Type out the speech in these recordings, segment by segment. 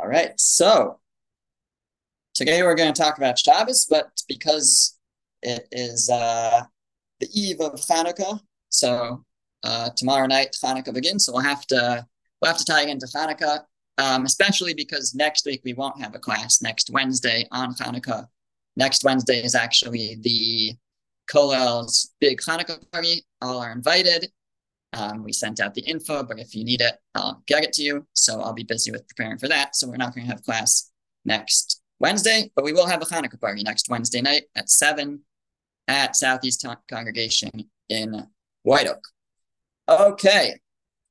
All right, so today we're going to talk about Shabbos, but because it is uh, the eve of Hanukkah, so uh, tomorrow night Hanukkah begins, so we'll have to we'll have to tie into Hanukkah, um, especially because next week we won't have a class. Next Wednesday on Hanukkah, next Wednesday is actually the Kollel's big Hanukkah party. All are invited. Um, we sent out the info, but if you need it, I'll get it to you. So I'll be busy with preparing for that. So we're not going to have class next Wednesday, but we will have a Hanukkah party next Wednesday night at 7 at Southeast Congregation in White Oak. Okay,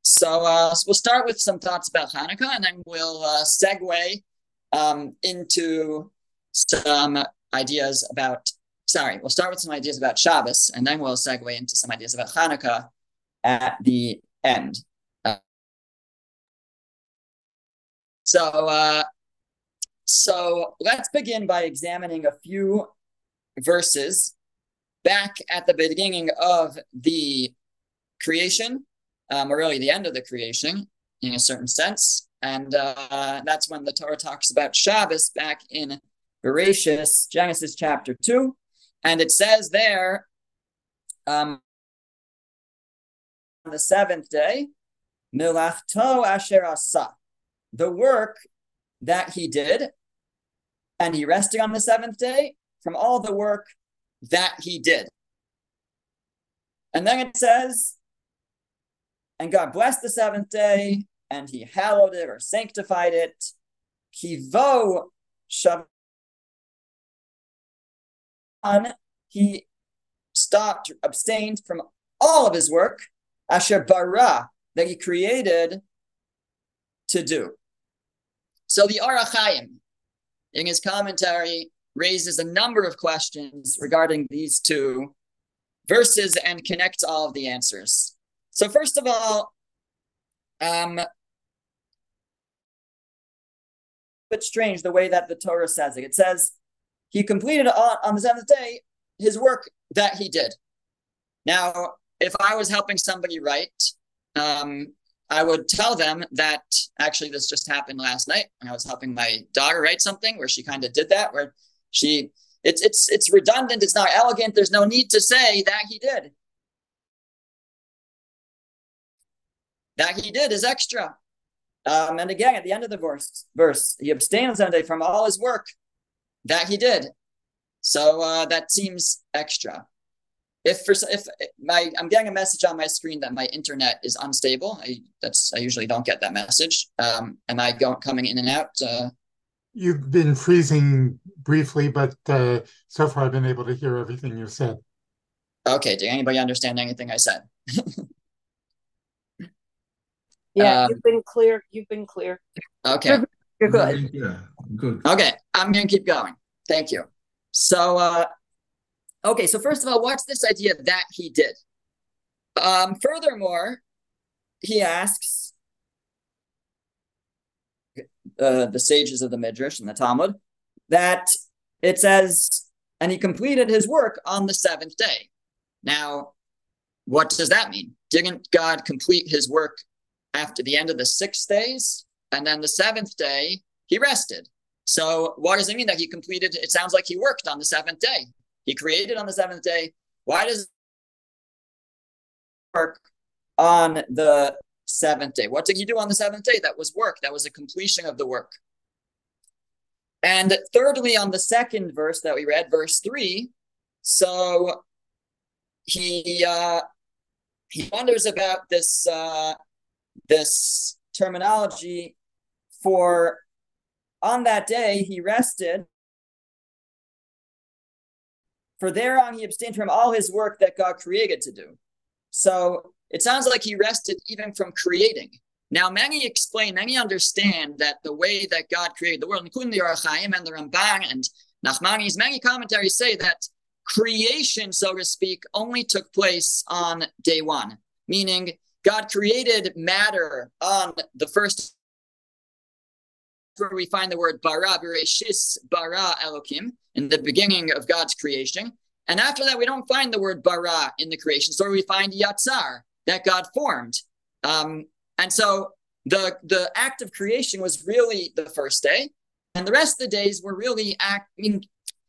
so, uh, so we'll start with some thoughts about Hanukkah, and then we'll uh, segue um, into some ideas about. Sorry, we'll start with some ideas about Shabbos, and then we'll segue into some ideas about Hanukkah at the end. Uh, so, uh, so let's begin by examining a few verses back at the beginning of the creation, um, or really the end of the creation, in a certain sense. And uh, that's when the Torah talks about Shabbos back in Bereshis, Genesis chapter 2. And it says there, um, on the seventh day, milachto asher asa, the work that he did, and he rested on the seventh day from all the work that he did. And then it says, and God blessed the seventh day, and he hallowed it or sanctified it. Kivo shav. He stopped, abstained from all of his work, asher bara, that he created to do. So the Ohr HaChaim, in his commentary, raises a number of questions regarding these two verses and connects all of the answers. So first of all, um, bit strange the way that the Torah says it. It says he completed on, on the seventh day his work that he did. Now, if I was helping somebody write, um, I would tell them that actually this just happened last night. I was helping my daughter write something where she kind of did that, where she it's it's it's redundant, it's not elegant. There's no need to say that he did. That he did is extra. Um, and again, at the end of the verse, verse, he abstains on Sunday from all his work that he did. So uh, that seems extra if for if my I'm getting a message on my screen that my internet is unstable, I that's I usually don't get that message. Um, am I going coming in and out? Uh, You've been freezing briefly, but uh, so far I've been able to hear everything you said. Okay. Did anybody understand anything I said? yeah, um, you've been clear. You've been clear. Okay. You're, you're good. Yeah, good. Okay, I'm gonna keep going. Thank you. So uh, Okay, so first of all, what's this idea that he did? Um, furthermore, he asks uh, the sages of the Midrash and the Talmud that it says, and he completed his work on the seventh day. Now, what does that mean? Didn't God complete his work after the end of the six days? And then the seventh day, he rested. So, what does it mean that he completed? It sounds like he worked on the seventh day. He created on the seventh day. Why does work on the seventh day? What did he do on the seventh day? That was work. That was a completion of the work. And thirdly, on the second verse that we read, verse three, so he uh, he wonders about this uh, this terminology for on that day he rested for thereon he abstained from all his work that God created to do. So it sounds like he rested even from creating. Now, many explain, many understand that the way that God created the world, including the Ohr HaChaim and the Ramban and Nachmanides, many commentaries say that creation, so to speak, only took place on day one, meaning God created matter on the first where we find the word bara, bereshis bara Elokim, in the beginning of God's creation. And after that, we don't find the word bara in the creation story. We find yatzar, that God formed. Um, and so the the act of creation was really the first day, and the rest of the days were really acting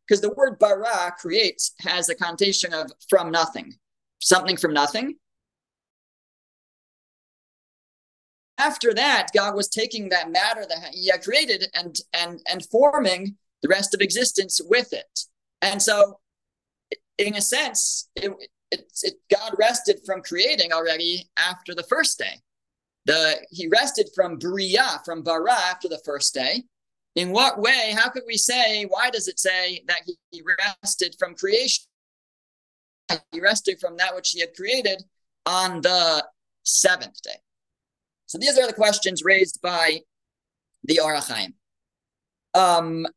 because the word bara creates has a connotation of from nothing, something from nothing. After that, God was taking that matter that He had created and and and forming the rest of existence with it. And so, in a sense, it, it, it God rested from creating already after the first day. The he rested from bria, from bara after the first day. In what way? How could we say? Why does it say that he, he rested from creation? He rested from that which he had created on the seventh day. So these are the questions raised by the Ohr HaChaim. Um,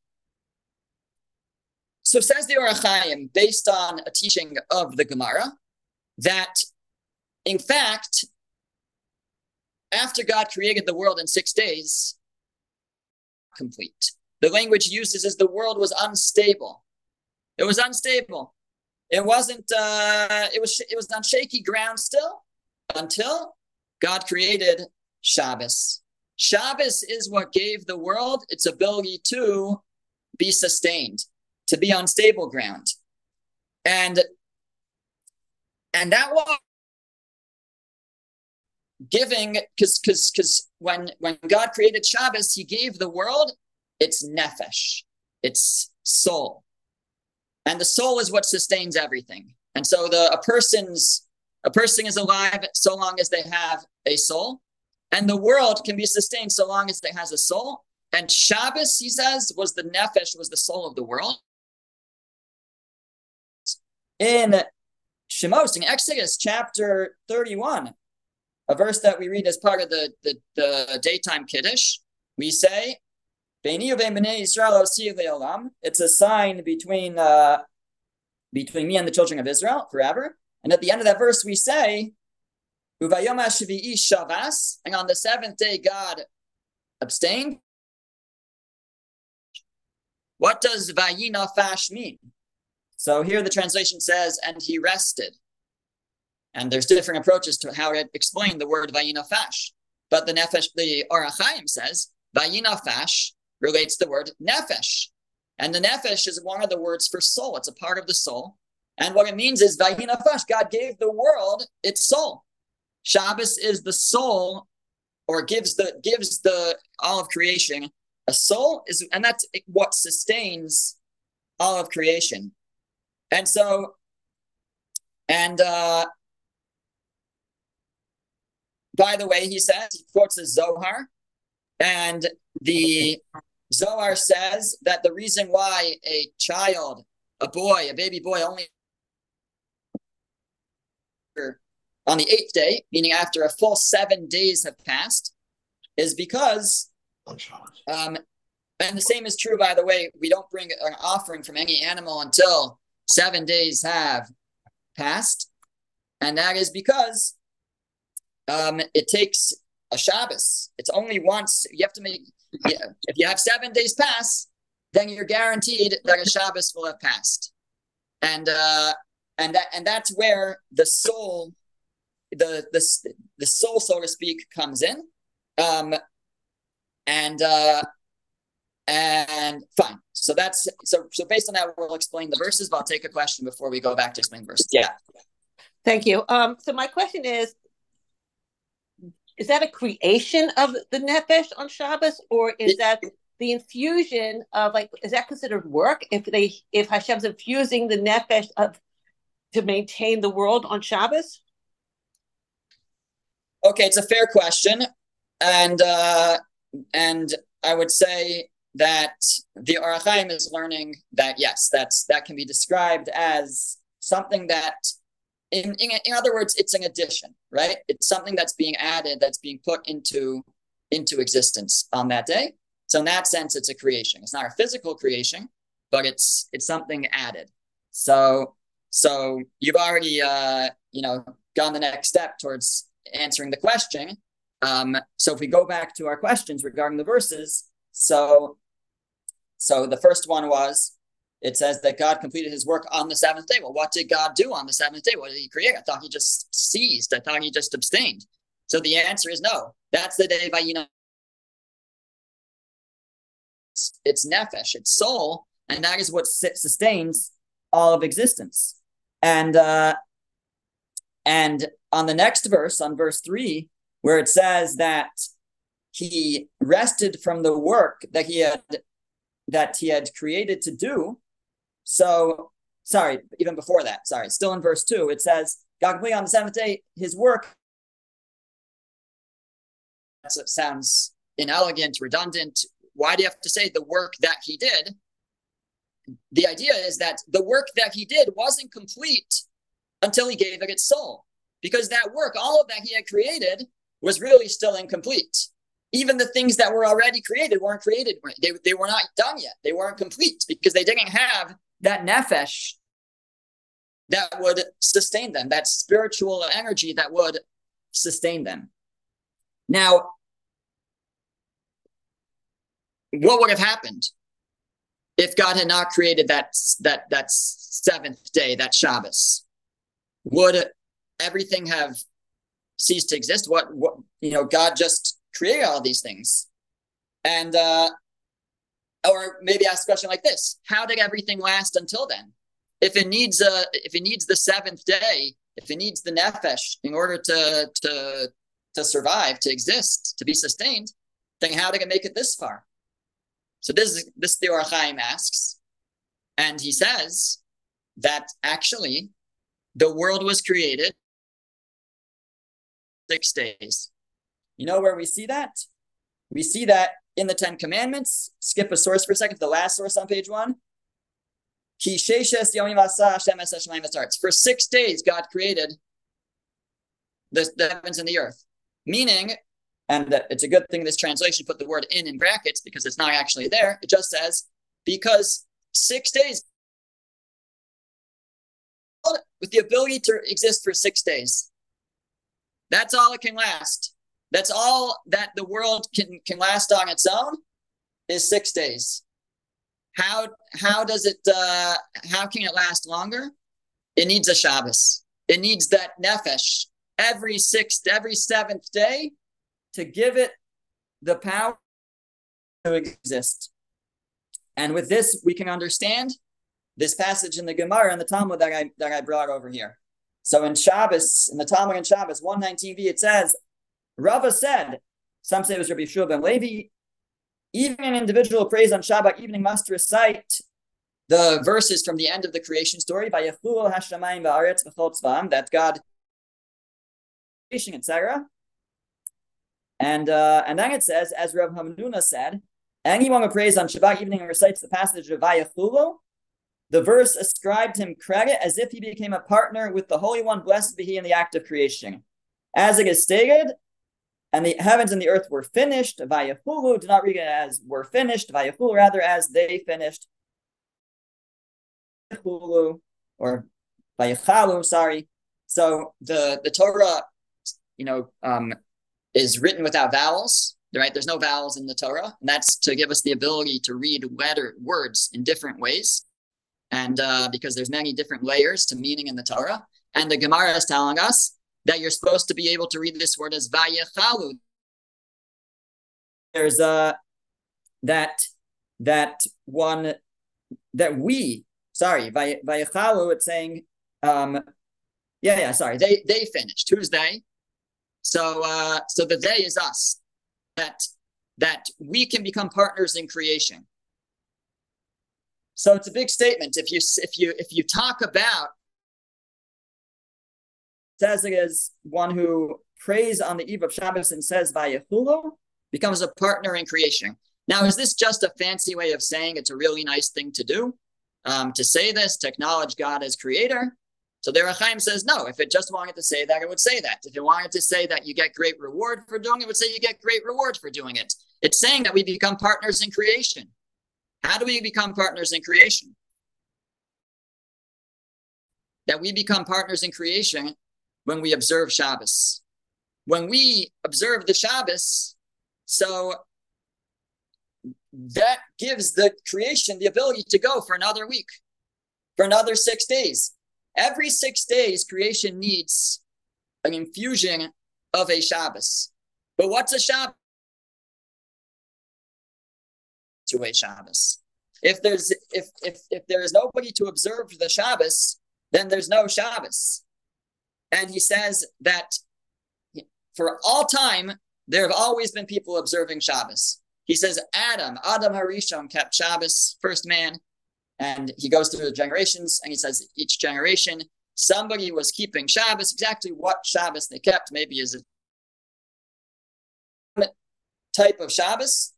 so says the Ohr HaChaim, based on a teaching of the Gemara, that in fact, after God created the world in six days, complete. The language uses is the world was unstable. It was unstable. It wasn't. Uh, it was. It was on shaky ground still until God created Shabbos. Shabbos is what gave the world its ability to be sustained, to be on stable ground, and and that was giving because because because when when God created Shabbos, He gave the world its nefesh, its soul, and the soul is what sustains everything. And so the a person's a person is alive so long as they have a soul, and the world can be sustained so long as it has a soul. And Shabbos, he says, was the nefesh, was the soul of the world. In Shemos, in Exodus chapter 31, a verse that we read as part of the, the, the daytime Kiddush. We say, It's a sign between uh, between me and the children of Israel forever. And at the end of that verse, we say, and on the seventh day, God abstained. What does Vayinafash mean? So here the translation says, and he rested. And there's different approaches to how to explain the word vayinafash. But the nefesh, the Ohr HaChaim says, vayinafash relates the word nefesh. And the nefesh is one of the words for soul. It's a part of the soul. And what it means is vayinafash, God gave the world its soul. Shabbos is the soul, or gives the gives the all of creation a soul, is and that's what sustains all of creation. And so, and uh by the way, he says, he quotes the Zohar, and the Zohar says that the reason why a child, a boy, a baby boy, only on the eighth day, meaning after a full seven days have passed, is because, um, and the same is true, by the way, we don't bring an offering from any animal until seven days have passed. And that is because um, it takes a Shabbos. It's only once. You have to make. If you have seven days pass, then you're guaranteed that a Shabbos will have passed, and uh, and that and that's where the soul, the the the soul, so to speak, comes in, um, and uh, and fine. So that's so so based on that, we'll explain the verses. But I'll take a question before we go back to explain verses. Yeah. Thank you. Um, so my question is, is that a creation of the nefesh on Shabbos, or is that the infusion of like is that considered work if they if Hashem's infusing the nefesh of to maintain the world on Shabbos? Okay, it's a fair question, and uh, and I would say that the Ohr HaChaim is learning that yes, that's that can be described as something that in, in, in other words, it's an addition, right? It's something that's being added, that's being put into into existence on that day. So in that sense, it's a creation. It's not a physical creation, but it's it's something added. So so you've already uh, you know gone the next step towards answering the question. Um, so if we go back to our questions regarding the verses, so so the first one was it says that God completed his work on the seventh day. Well, what did God do on the seventh day? What did he create? I thought he just ceased. I thought he just abstained. So the answer is no. That's the day Vayina. It's, it's nefesh, it's soul, and that is what sustains all of existence. And uh, and on the next verse, on verse three, where it says that he rested from the work that he had that he had created to do. So sorry, even before that, sorry, still in verse two, it says, God completed on the seventh day his work. That sounds inelegant, redundant. Why do you have to say the work that he did? The idea is that the work that he did wasn't complete until he gave it its soul. Because that work, all of that he had created, was really still incomplete. Even the things that were already created weren't created. They, they were not done yet. They weren't complete because they didn't have that nefesh that would sustain them, that spiritual energy that would sustain them. Now, what would have happened if God had not created that that that seventh day, that Shabbos? Would everything have ceased to exist? What what you know, God just created all these things. And uh or maybe ask a question like this: How did everything last until then? If it needs a, if it needs the seventh day, if it needs the nefesh in order to to to survive, to exist, to be sustained, then how did it make it this far? So this is this the Or HaChaim asks, and he says that actually the world was created six days. You know where we see that? We see that in the Ten Commandments. Skip a source for a second, to the last source on page one. For six days, God created the, the heavens and the earth. Meaning, and it's a good thing this translation put the word in in brackets because it's not actually there. It just says, because six days with the ability to exist for six days. That's all it can last. That's all that the world can, can last on its own is six days. How how does it uh, how can it last longer? It needs a Shabbos. It needs that nefesh every sixth, every seventh day to give it the power to exist. And with this, we can understand this passage in the Gemara and the Talmud that I that I brought over here. So in Shabbos, in the Talmud in Shabbos 119b, it says, Rava said, some say it was Rabbi Shua ben Levi, even an individual prays on Shabbat evening must recite the verses from the end of the creation story by that God creation, etc. And uh, and then it says, as Rav Hamnuna said, anyone who prays on Shabbat evening and recites the passage of Vayachulu, the verse ascribed him credit as if he became a partner with the Holy One, blessed be he in the act of creation. As it is stated, and the heavens and the earth were finished, Vayachulu, do not read it as were finished, Vayachulu, rather as they finished. Or Vayachalu, sorry. So the, the Torah, you know, um, is written without vowels, right? There's no vowels in the Torah, and that's to give us the ability to read letter words in different ways, and uh, because there's many different layers to meaning in the Torah. And the Gemara is telling us that you're supposed to be able to read this word as vayechalu. There's a uh, that that one that we sorry vayechalu. It's saying um yeah yeah sorry they they finished. Who's they? So uh, so the they is us. That that we can become partners in creation. So it's a big statement. If you if you if you talk about it is one who prays on the eve of Shabbos and says Vayachulu becomes a partner in creation. Now, is this just a fancy way of saying it's a really nice thing to do? Um, to say this, to acknowledge God as creator, so the Or HaChaim says, no, if it just wanted to say that, it would say that. If it wanted to say that you get great reward for doing it, it would say you get great reward for doing it. It's saying that we become partners in creation. How do we become partners in creation? That we become partners in creation when we observe Shabbos. When we observe the Shabbos, so that gives the creation the ability to go for another week, for another six days. Every six days, creation needs an infusion of a Shabbos. But what's a Shabbos? Shabbos. If there's if if if there is nobody to observe the Shabbos, then there's no Shabbos. And he says that for all time there have always been people observing Shabbos. He says Adam, Adam Harishon kept Shabbos, first man, and he goes through the generations and he says each generation somebody was keeping Shabbos. Exactly what Shabbos they kept, maybe is a type of Shabbos.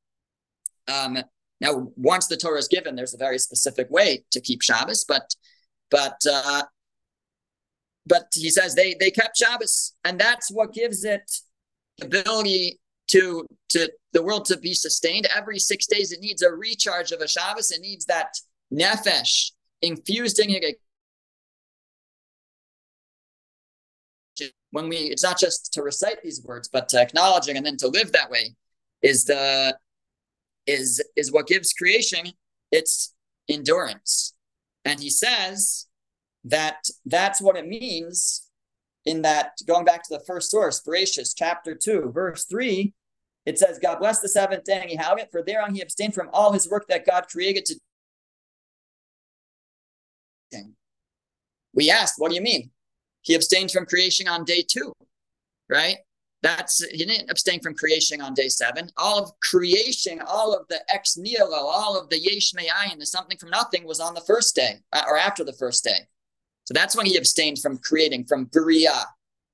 Um, now, once the Torah is given, there's a very specific way to keep Shabbos, but but uh, but he says they they kept Shabbos, and that's what gives it ability to to the world to be sustained. Every six days, it needs a recharge of a Shabbos. It needs that nefesh infused in it. When we, it's not just to recite these words, but to acknowledging and then to live that way is the is is what gives creation its endurance. And he says that that's what it means in that going back to the first source, Bereshis, chapter 2, verse 3, it says, God bless the seventh day and he held it, for thereon he abstained from all his work that God created to. We asked, what do you mean? He abstained from creation on day two, right? That's he didn't abstain from creation on day seven. All of creation, all of the ex nihilo, all of the yesh me'ayin, the something from nothing, was on the first day uh, or after the first day. So that's when he abstained from creating, from bria.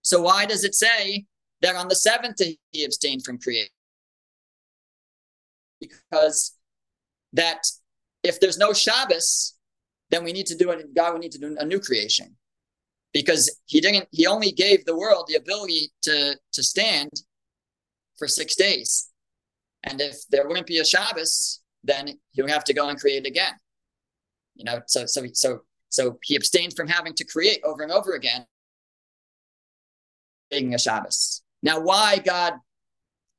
So why does it say that on the seventh day he abstained from creating? Because that if there's no Shabbos, then we need to do it. God we need to do a new creation because he didn't he only gave the world the ability to to stand for six days. And if there wouldn't be a shabbos then he would have to go and create again. You know so so so so he abstained from having to create over and over again. Being a shabbos. Now why god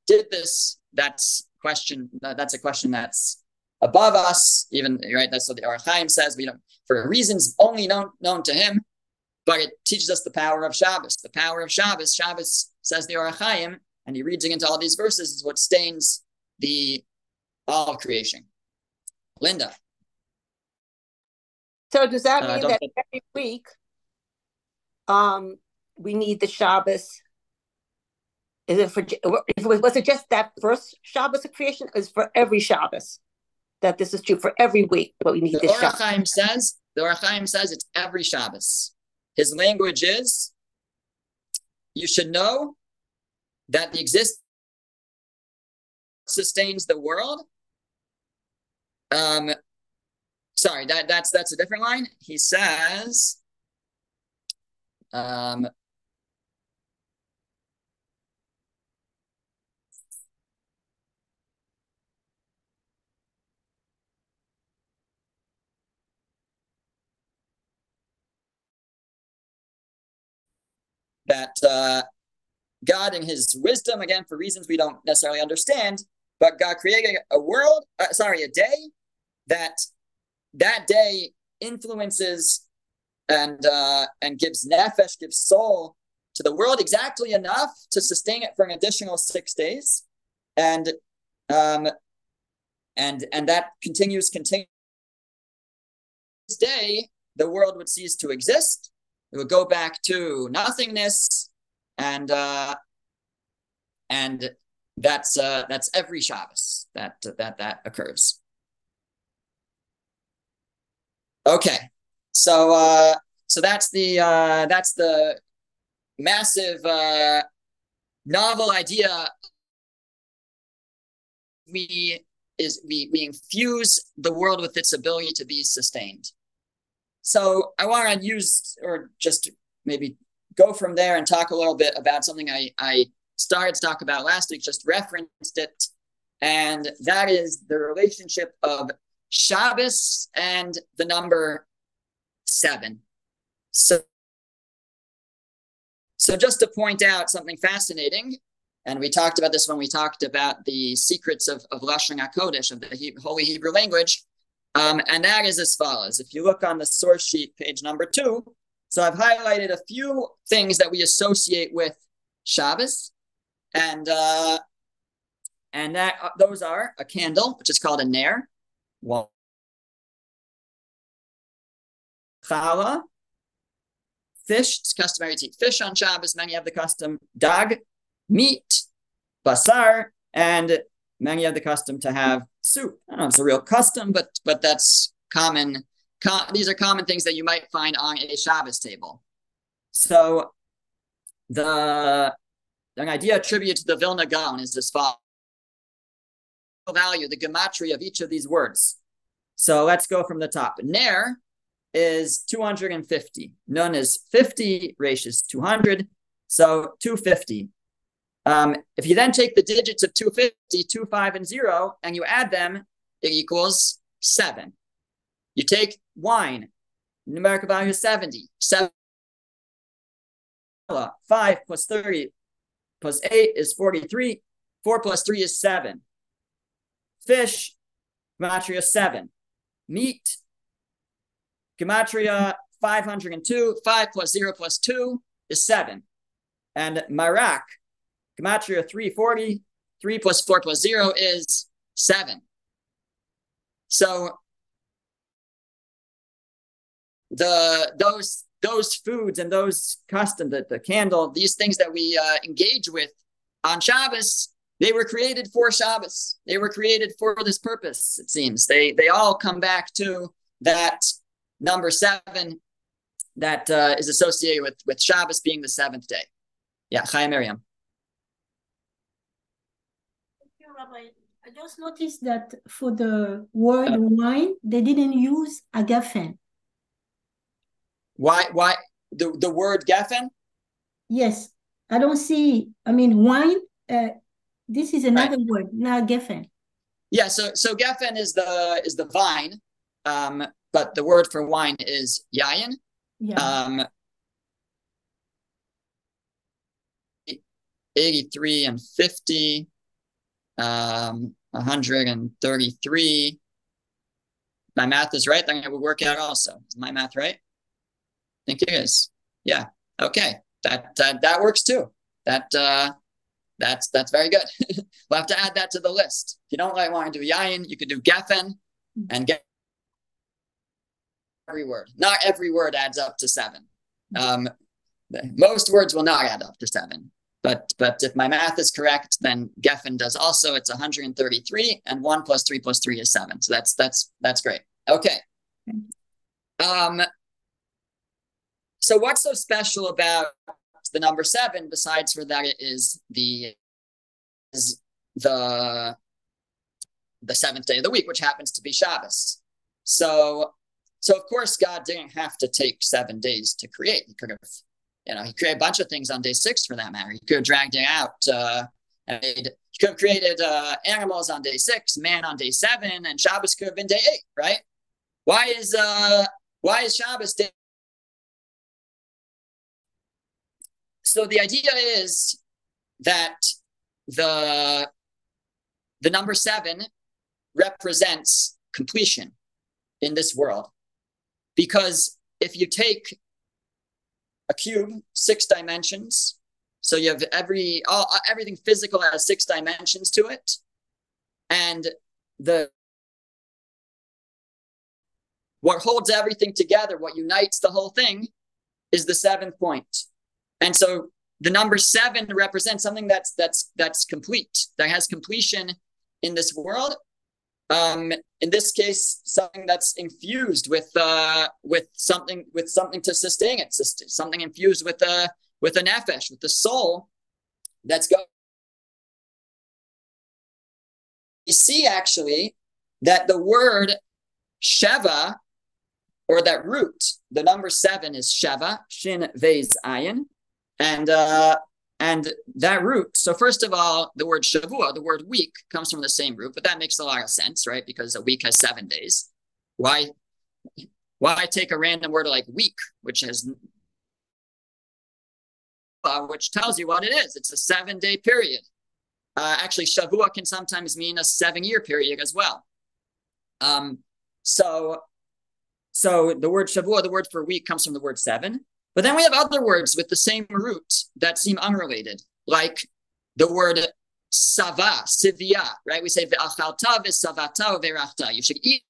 did this that's question that's a question that's above us even right? That's what the Ohr HaChaim says. We don't for reasons only known known to him but it teaches us the power of Shabbos. The power of Shabbos, Shabbos says the Ohr HaChaim, and he reads it into all these verses, is what stains the all of creation. Linda. So does that uh, mean that every week um, we need the Shabbos? Is it for if it was, was it just that first Shabbos of creation? Is for every Shabbos that this is true for every week? But we need the this Ohr HaChaim says the Ohr HaChaim says it's every Shabbos. His language is you should know that the existence sustains the world. Um, sorry, that, that's that's a different line. He says, um, that uh, God, in His wisdom, again for reasons we don't necessarily understand, but God created a world, uh, sorry, a day that that day influences and uh, and gives nefesh, gives soul to the world exactly enough to sustain it for an additional six days, and um, and and that continues continues. This day, the world would cease to exist, it would go back to nothingness, and uh, and that's uh, that's every Shabbos that that that occurs. Okay, so uh, so that's the uh, that's the massive uh, novel idea. We is we we infuse the world with its ability to be sustained. So I want to use or just maybe go from there and talk a little bit about something I, I started to talk about last week, just referenced it. And that is the relationship of Shabbos and the number seven. So, so just to point out something fascinating, and we talked about this when we talked about the secrets of, of Lashon HaKodesh, of the he- Holy Hebrew language. Um, and that is as follows. If you look on the source sheet, page number two, so I've highlighted a few things that we associate with Shabbos. and uh, and that uh, those are a candle, which is called a nair, one challah, fish. It's customary to eat fish on Shabbos. Many have the custom Dag, meat, basar, and many have the custom to have soup. I don't know if it's a real custom, but but that's common. Com- these are common things that you might find on a Shabbos table. So the an idea attributed to the Vilna Gaon is this follow value, the gematria of each of these words. So let's go from the top. Ner is 250. Nun is 50, Resh is 200. So 250. Um, if you then take the digits of 250, 2, 5, and 0, and you add them, it equals 7. You take wine, numerical value is 70. 7 5 plus 30 plus 8 is 43. 4 plus 3 is 7. Fish, gematria 7. Meat, gematria 502. 5 plus 0 plus 2 is 7. And marak, gematria 340. 3 plus 4 plus 0 is 7. So the those those foods and those custom, the, the candle, these things that we uh, engage with on Shabbos, they were created for Shabbos. They were created for this purpose, it seems. They they all come back to that number seven that uh, is associated with, with Shabbos being the seventh day. Yeah, Chaya Miriam. Thank you, Rabbi. I just noticed that for the word uh, wine, they didn't use agafen. Why? Why the the word geffen? Yes, I don't see. I mean, wine. Uh, this is another right. word, not geffen. Yeah. So so geffen is the is the vine, um, but the word for wine is yayin. Yeah. Um, 83 and 50, um, 133. My math is right. Then I would work out also. Is my math right? think it is. Yeah. Okay. That uh, that works too. That uh, that's that's very good. we'll have to add that to the list. If you don't like want to do yayin, you could do geffen and get every word. Not every word adds up to seven. Um, most words will not add up to seven. But but if my math is correct, then geffen does also. It's 133, and one plus three plus three is seven. So that's that's that's great. Okay. Um, so what's so special about the number seven, besides for that it is the is the the seventh day of the week, which happens to be Shabbos. So so of course God didn't have to take seven days to create. He could have, you know, he created a bunch of things on day six for that matter. He could have dragged it out uh, he could have created uh, animals on day six, man on day seven, and Shabbos could have been day eight, right? Why is uh why is Shabbos day so the idea is that the the number seven represents completion in this world because if you take a cube six dimensions. So you have every all everything physical has six dimensions to it. And the what holds everything together what unites the whole thing is the seventh point. And so the number seven represents something that's that's that's complete, that has completion in this world. Um, in this case, something that's infused with uh, with something with something to sustain it, something infused with a with a nefesh, with the soul that's going. You see, actually, that the word sheva, or that root, the number seven is sheva, shin vez ayin, and uh, and that root. So first of all, the word shavua, the word week, comes from the same root, but that makes a lot of sense, right? Because a week has seven days. Why? Why take a random word like week, which has uh, which tells you what it is? It's a seven-day period. Uh, actually, shavua can sometimes mean a seven-year period as well. Um, so, so the word shavua, the word for week, comes from the word seven. But then we have other words with the same root that seem unrelated, like the word sava, sivia, right? We say. You should eat.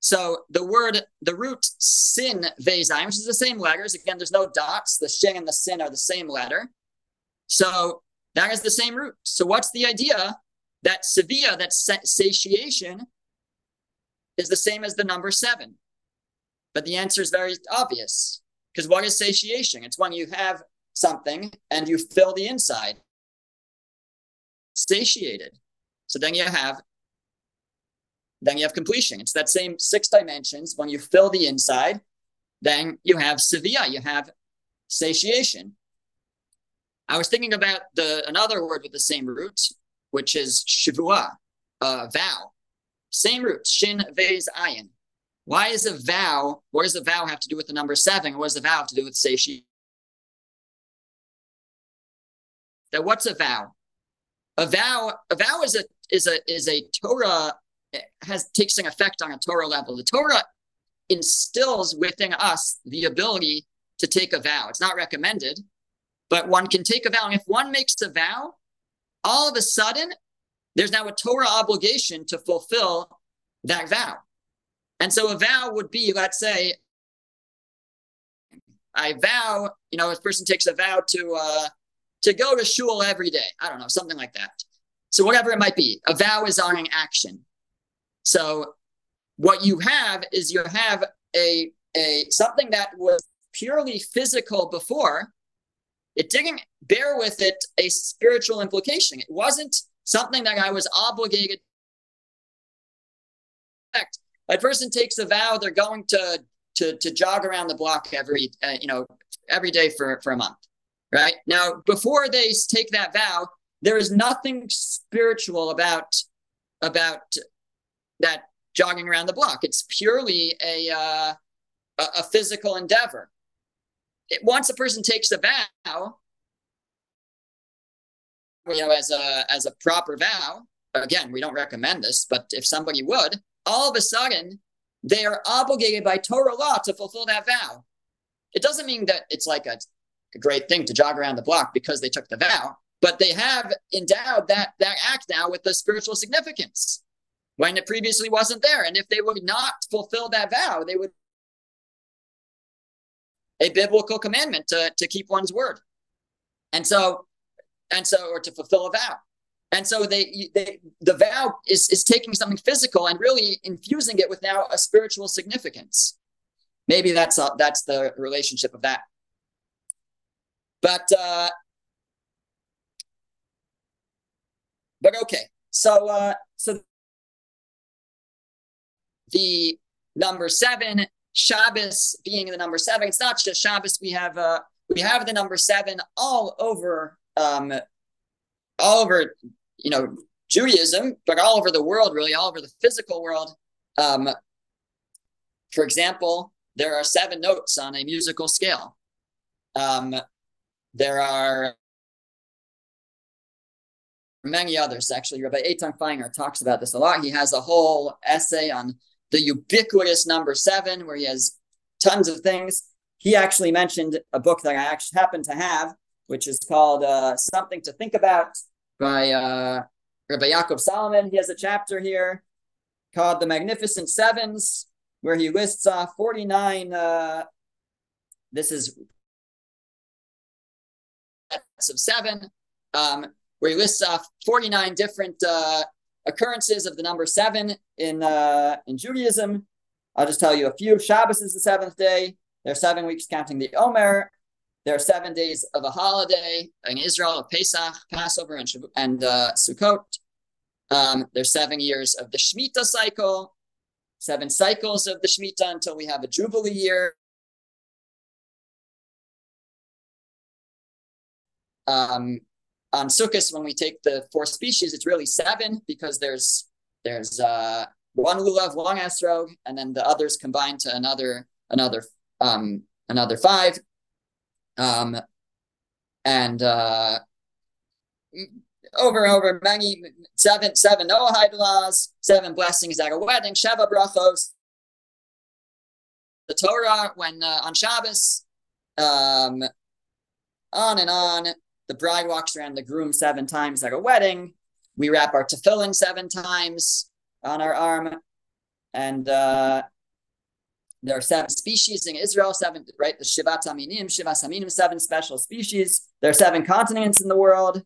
So the word, the root sin vezayim, which is the same letters. Again, there's no dots. The shin and the sin are the same letter. So that is the same root. So what's the idea that sevilla, that satiation, is the same as the number seven? But the answer is very obvious. Because what is satiation? It's when you have something and you fill the inside. Satiated. So then you have then you have completion. It's that same six dimensions. When you fill the inside, then you have sevilla, you have satiation. I was thinking about the another word with the same root, which is shavua, uh, vow. Same root, shin vez ayin. Why is a vow? What does the vow have to do with the number seven? What does the vow have to do with satiation? That what's a vow? A vow, a vow is a is a is a Torah eh, has takes an effect on a Torah level. The Torah instills within us the ability to take a vow. It's not recommended, but one can take a vow. And if one makes a vow, all of a sudden, there's now a Torah obligation to fulfill that vow. And so a vow would be, let's say, I vow, you know, a person takes a vow to uh, to go to shul every day. I don't know, something like that. So whatever it might be, a vow is on an action. So what you have is you have a a something that was purely physical before. It didn't bear with it a spiritual implication. It wasn't something that I was obligated. A person takes a vow; they're going to to to jog around the block every uh, you know every day for for a month. Right now, before they take that vow, there is nothing spiritual about about that jogging around the block. It's purely a uh, a, physical endeavor. It, once a person takes a vow, you know, as a as a proper vow. Again, we don't recommend this, but if somebody would, all of a sudden they are obligated by Torah law to fulfill that vow. It doesn't mean that it's like a, a great thing to jog around the block because they took the vow, but they have endowed that that act now with the spiritual significance when it previously wasn't there. And if they would not fulfill that vow, they would a biblical commandment to, to keep one's word. And so, and so, or to fulfill a vow. And so they, they the vow is, is taking something physical and really infusing it with now a spiritual significance. Maybe that's a, that's the relationship of that. But uh, but okay. So uh, so the number seven, Shabbos being the number seven. It's not just Shabbos. We have uh, we have the number seven all over um, all over you know Judaism, but all over the world, really, all over the physical world. Um, for example, there are seven notes on a musical scale. Um, there are many others. Actually, Rabbi Eitan Feiner talks about this a lot. He has a whole essay on the ubiquitous number seven, where he has tons of things. He actually mentioned a book that I actually happen to have, which is called uh, Something to Think About by uh, Rabbi Yaakov Salomon. He has a chapter here called The Magnificent Sevens, where he lists off 49. Uh, this is of seven, um, where he lists off 49 different uh, occurrences of the number seven in uh, in Judaism. I'll just tell you a few. Shabbos is the seventh day. There are seven weeks counting the Omer. There are seven days of a holiday in Israel of Pesach, Passover, and, and uh, Sukkot. Um, there's seven years of the Shemitah cycle, seven cycles of the Shemitah until we have a Jubilee year. Um, on Sukkot, when we take the four species, it's really seven because there's there's uh, one lulav, one esrog, and then the others combined to another another um, another five. Um, and uh, over and over many seven seven Noahide laws, seven blessings at a wedding, Sheva brachos. The Torah when uh, on Shabbos, um, on and on. The bride walks around the groom seven times like a wedding. We wrap our tefillin seven times on our arm. And uh, there are seven species in Israel, seven, right? The Shivat HaMinim, Shivat HaMinim, seven special species. There are seven continents in the world.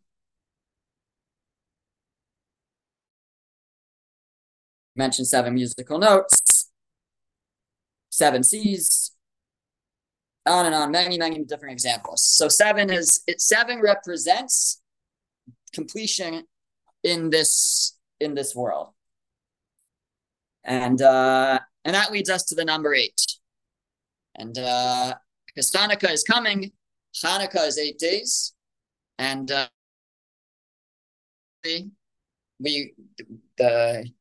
Mentioned seven musical notes, seven seas, on and on, many, many different examples. So seven is it seven represents completion in this in this world. And uh and that leads us to the number eight. And uh because Hanukkah is coming, Hanukkah is eight days, and uh we the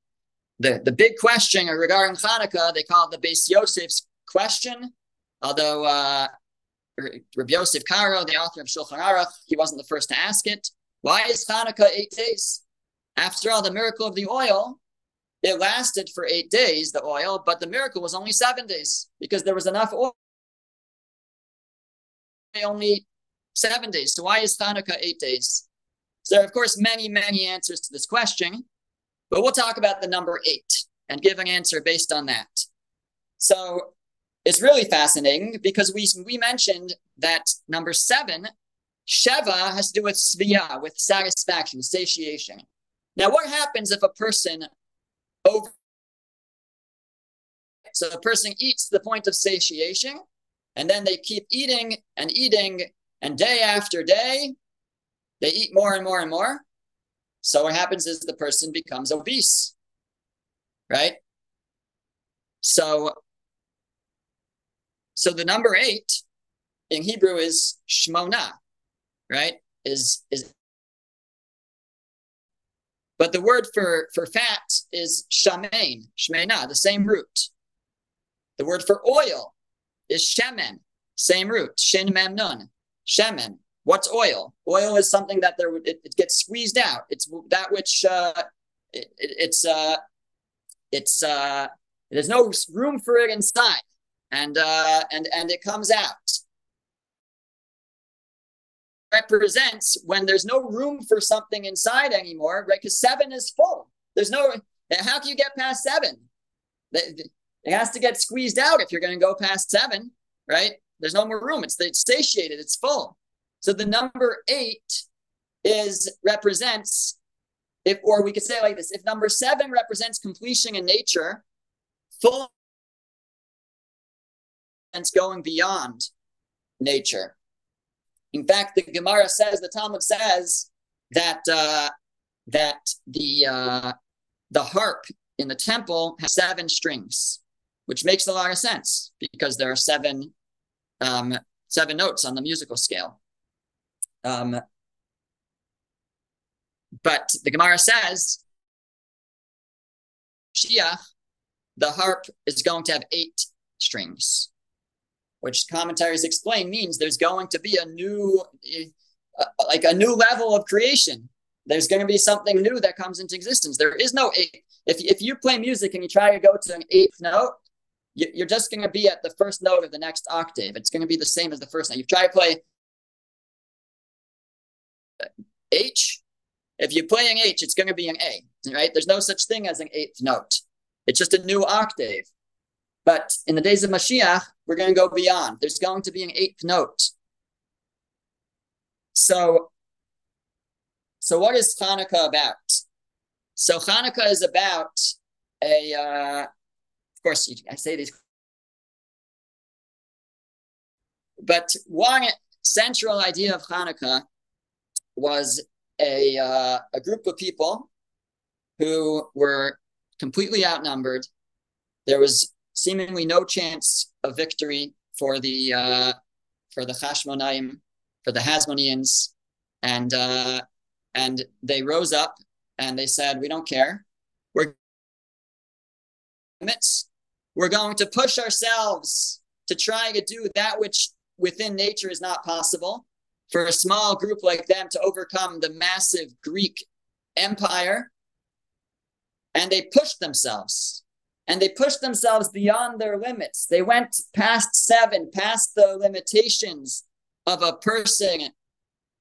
the the big question regarding Hanukkah, they call it the Beis Yosef's question Although uh, Rabbi Yosef Karo, the author of Shulchan Aruch, he wasn't the first to ask it. Why is Hanukkah eight days? After all, the miracle of the oil, it lasted for eight days, the oil, but the miracle was only seven days because there was enough oil. Only seven days. So why is Hanukkah eight days? So there are, of course, many, many answers to this question, but we'll talk about the number eight and give an answer based on that. So it's really fascinating because we we mentioned that number seven, Sheva, has to do with svia, with satisfaction, satiation. Now, what happens if a person over so a person eats the point of satiation, and then they keep eating and eating, and day after day, they eat more and more and more. So what happens is the person becomes obese, right? So so the number eight in Hebrew is shmona, right? Is is but the word for, for fat is shamein, shmena, the same root. The word for oil is shemen, same root, shin mem nun, shemen. What's oil? Oil is something that there it, it gets squeezed out. It's that which uh, it, it, it's uh, it's uh, there's no room for it inside and uh, and and it comes out. Represents when there's no room for something inside anymore, right? Because seven is full. There's no. How can you get past seven? It has to get squeezed out if you're going to go past seven, right? There's no more room. It's, it's satiated. It's full. So the number eight is represents if, or we could say like this: if number seven represents completion in nature, full sense going beyond nature. In fact, the Gemara says, the Talmud says that uh, that the uh, the harp in the temple has seven strings, which makes a lot of sense because there are seven um, seven notes on the musical scale. Um, but the Gemara says, Shia, the harp is going to have eight strings which commentaries explain means there's going to be a new, uh, like a new level of creation. There's going to be something new that comes into existence. There is no eight. If, if you play music and you try to go to an eighth note, you're just going to be at the first note of the next octave. It's going to be the same as the first note. You try to play H. If you're playing H, it's going to be an A, right? There's no such thing as an eighth note. It's just a new octave. But in the days of Mashiach, we're going to go beyond. There's going to be an eighth note. So, so what is Hanukkah about? So Hanukkah is about a, uh, of course, I say these, but one central idea of Hanukkah was a uh, a group of people who were completely outnumbered. There was seemingly no chance of victory for the uh, for the Hashmonaim, for the Hasmoneans, and uh, and they rose up and they said, "We don't care. We're. We're going to push ourselves to try to do that which within nature is not possible." For a small group like them to overcome the massive Greek empire, and they pushed themselves and they pushed themselves beyond their limits. They went past seven, past the limitations of a person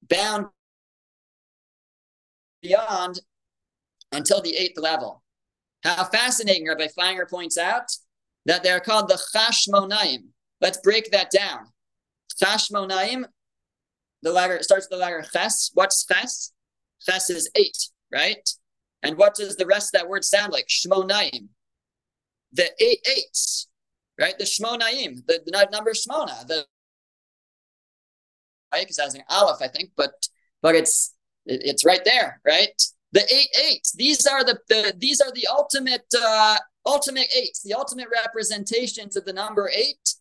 bound beyond until the eighth level. How fascinating, Rabbi Feiner points out that they're called the Chashmonaim. Let's break that down. Chashmonaim, the letter starts with the letter Ches. What's Ches? Ches is eight, right? And what does the rest of that word sound like? Shmonaim. The eight eights, right? The Shmonaim, the, the number Shmona, the right? Because that's an aleph, I think, but but it's it, it's right there, right? The eight eights. These are the, the these are the ultimate uh, ultimate eights, the ultimate representations of the number eight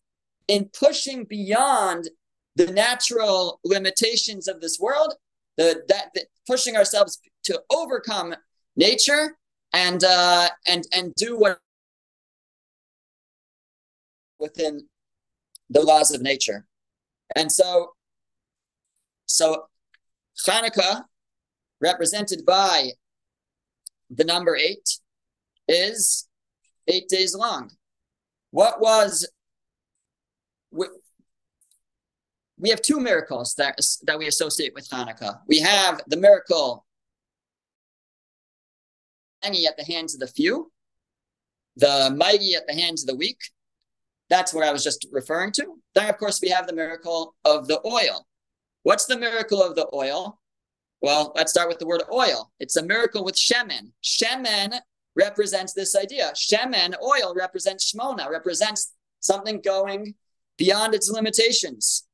in pushing beyond the natural limitations of this world, the that, that pushing ourselves to overcome nature and uh, and and do what within the laws of nature. And so so Hanukkah, represented by the number eight, is eight days long. What was we, we have two miracles that that we associate with Hanukkah. We have the miracle any at the hands of the few, the mighty at the hands of the weak. That's what I was just referring to. Then, of course, we have the miracle of the oil. What's the miracle of the oil? Well, let's start with the word oil. It's a miracle with shemen. Shemen represents this idea. Shemen, oil, represents shmona, represents something going beyond its limitations.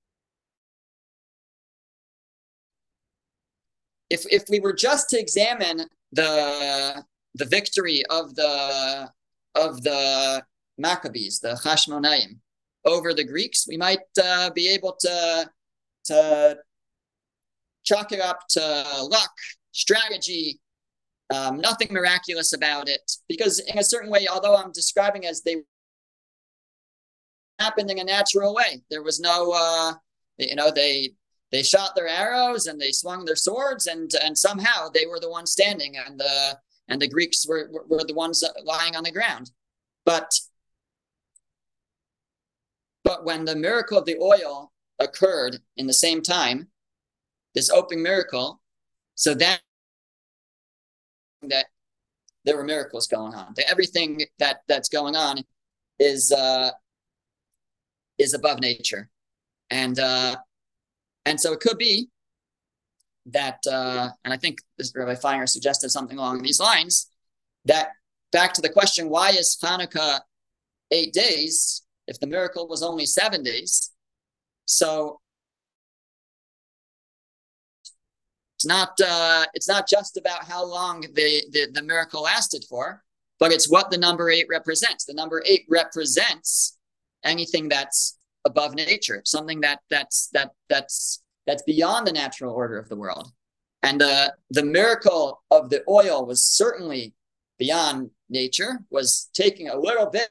If, if we were just to examine the, the victory of the, of the Maccabees, the Hashmonaim, over the Greeks, we might uh, be able to to chalk it up to luck, strategy, um, nothing miraculous about it. Because in a certain way, although I'm describing as they happened in a natural way, there was no, uh, you know, they they shot their arrows and they swung their swords, and and somehow they were the ones standing, and the and the Greeks were were the ones lying on the ground. But but when the miracle of the oil occurred in the same time, this open miracle. So that that there were miracles going on. That everything that that's going on is uh, is above nature, and uh, and so it could be that, uh, and I think this Rabbi Feiner suggested something along these lines. That back to the question, why is Hanukkah eight days if the miracle was only seven days? So it's not uh, it's not just about how long the, the, the miracle lasted for, but it's what the number eight represents. The number eight represents anything that's above nature, something that that's that that's that's beyond the natural order of the world. And uh, the miracle of the oil was certainly beyond nature, was taking a little bit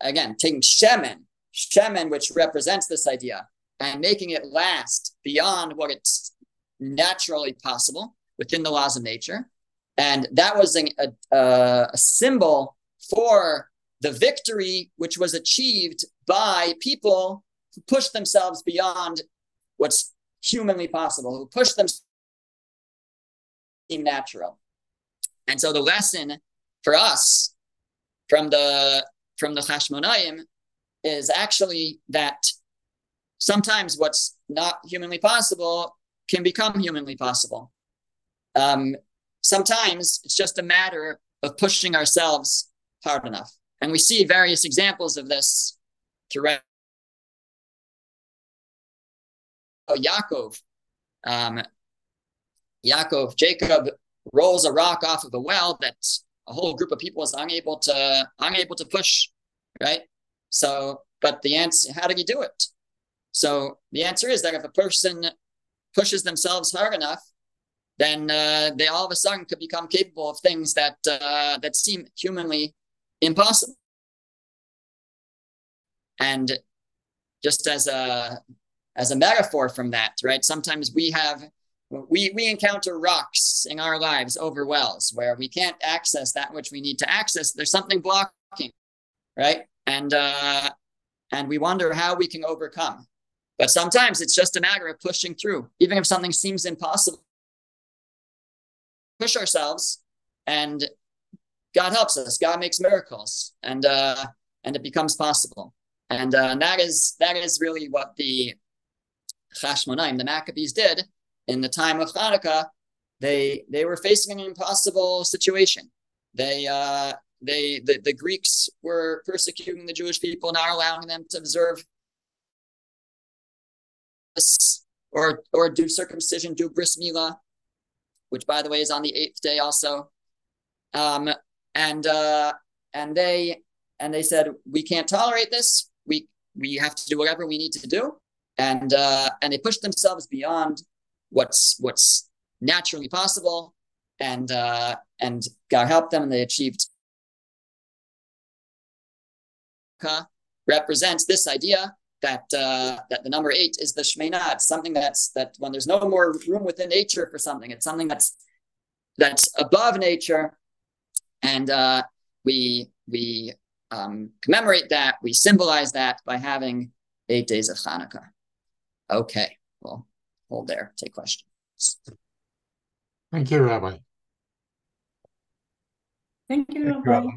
again, taking shemen, shemen, which represents this idea, and making it last beyond what it's naturally possible within the laws of nature. And that was a, a, a symbol for the victory which was achieved by people who pushed themselves beyond what's humanly possible, who pushed themselves natural. And so the lesson for us from the from the Hashmonaim is actually that sometimes what's not humanly possible can become humanly possible. Um, sometimes it's just a matter of pushing ourselves hard enough. And we see various examples of this throughout. Yaakov, um, Yaakov, Jacob rolls a rock off of a well that a whole group of people is unable to unable to push, right? So, but the answer, how do you do it? So the answer is that if a person pushes themselves hard enough, then uh, they all of a sudden could become capable of things that uh, that seem humanly impossible. And just as a as a metaphor from that, right? Sometimes we have we we encounter rocks in our lives over wells where we can't access that which we need to access there's something blocking right and uh and we wonder how we can overcome But sometimes it's just a matter of pushing through, even if something seems impossible. Push ourselves, and God helps us. God makes miracles, and uh, and it becomes possible. And, uh, and that is that is really what the Chashmonaim, the Maccabees, did in the time of Hanukkah. They they were facing an impossible situation. They uh, they the, the Greeks were persecuting the Jewish people, not allowing them to observe or or do circumcision, do bris milah, which by the way is on the eighth day also. Um, and uh, and they and they said we can't tolerate this. We we have to do whatever we need to do, and uh, and they pushed themselves beyond what's what's naturally possible, and uh, and God helped them, and they achieved. Represents this idea that uh, that the number eight is the Shemina. It's something that's that when there's no more room within nature for something, it's something that's that's above nature, and uh, we we um, commemorate that. We symbolize that by having eight days of Hanukkah. Okay, well, hold there. Take questions. Thank you, Rabbi. Thank you, Thank you, Rabbi. Rabbi.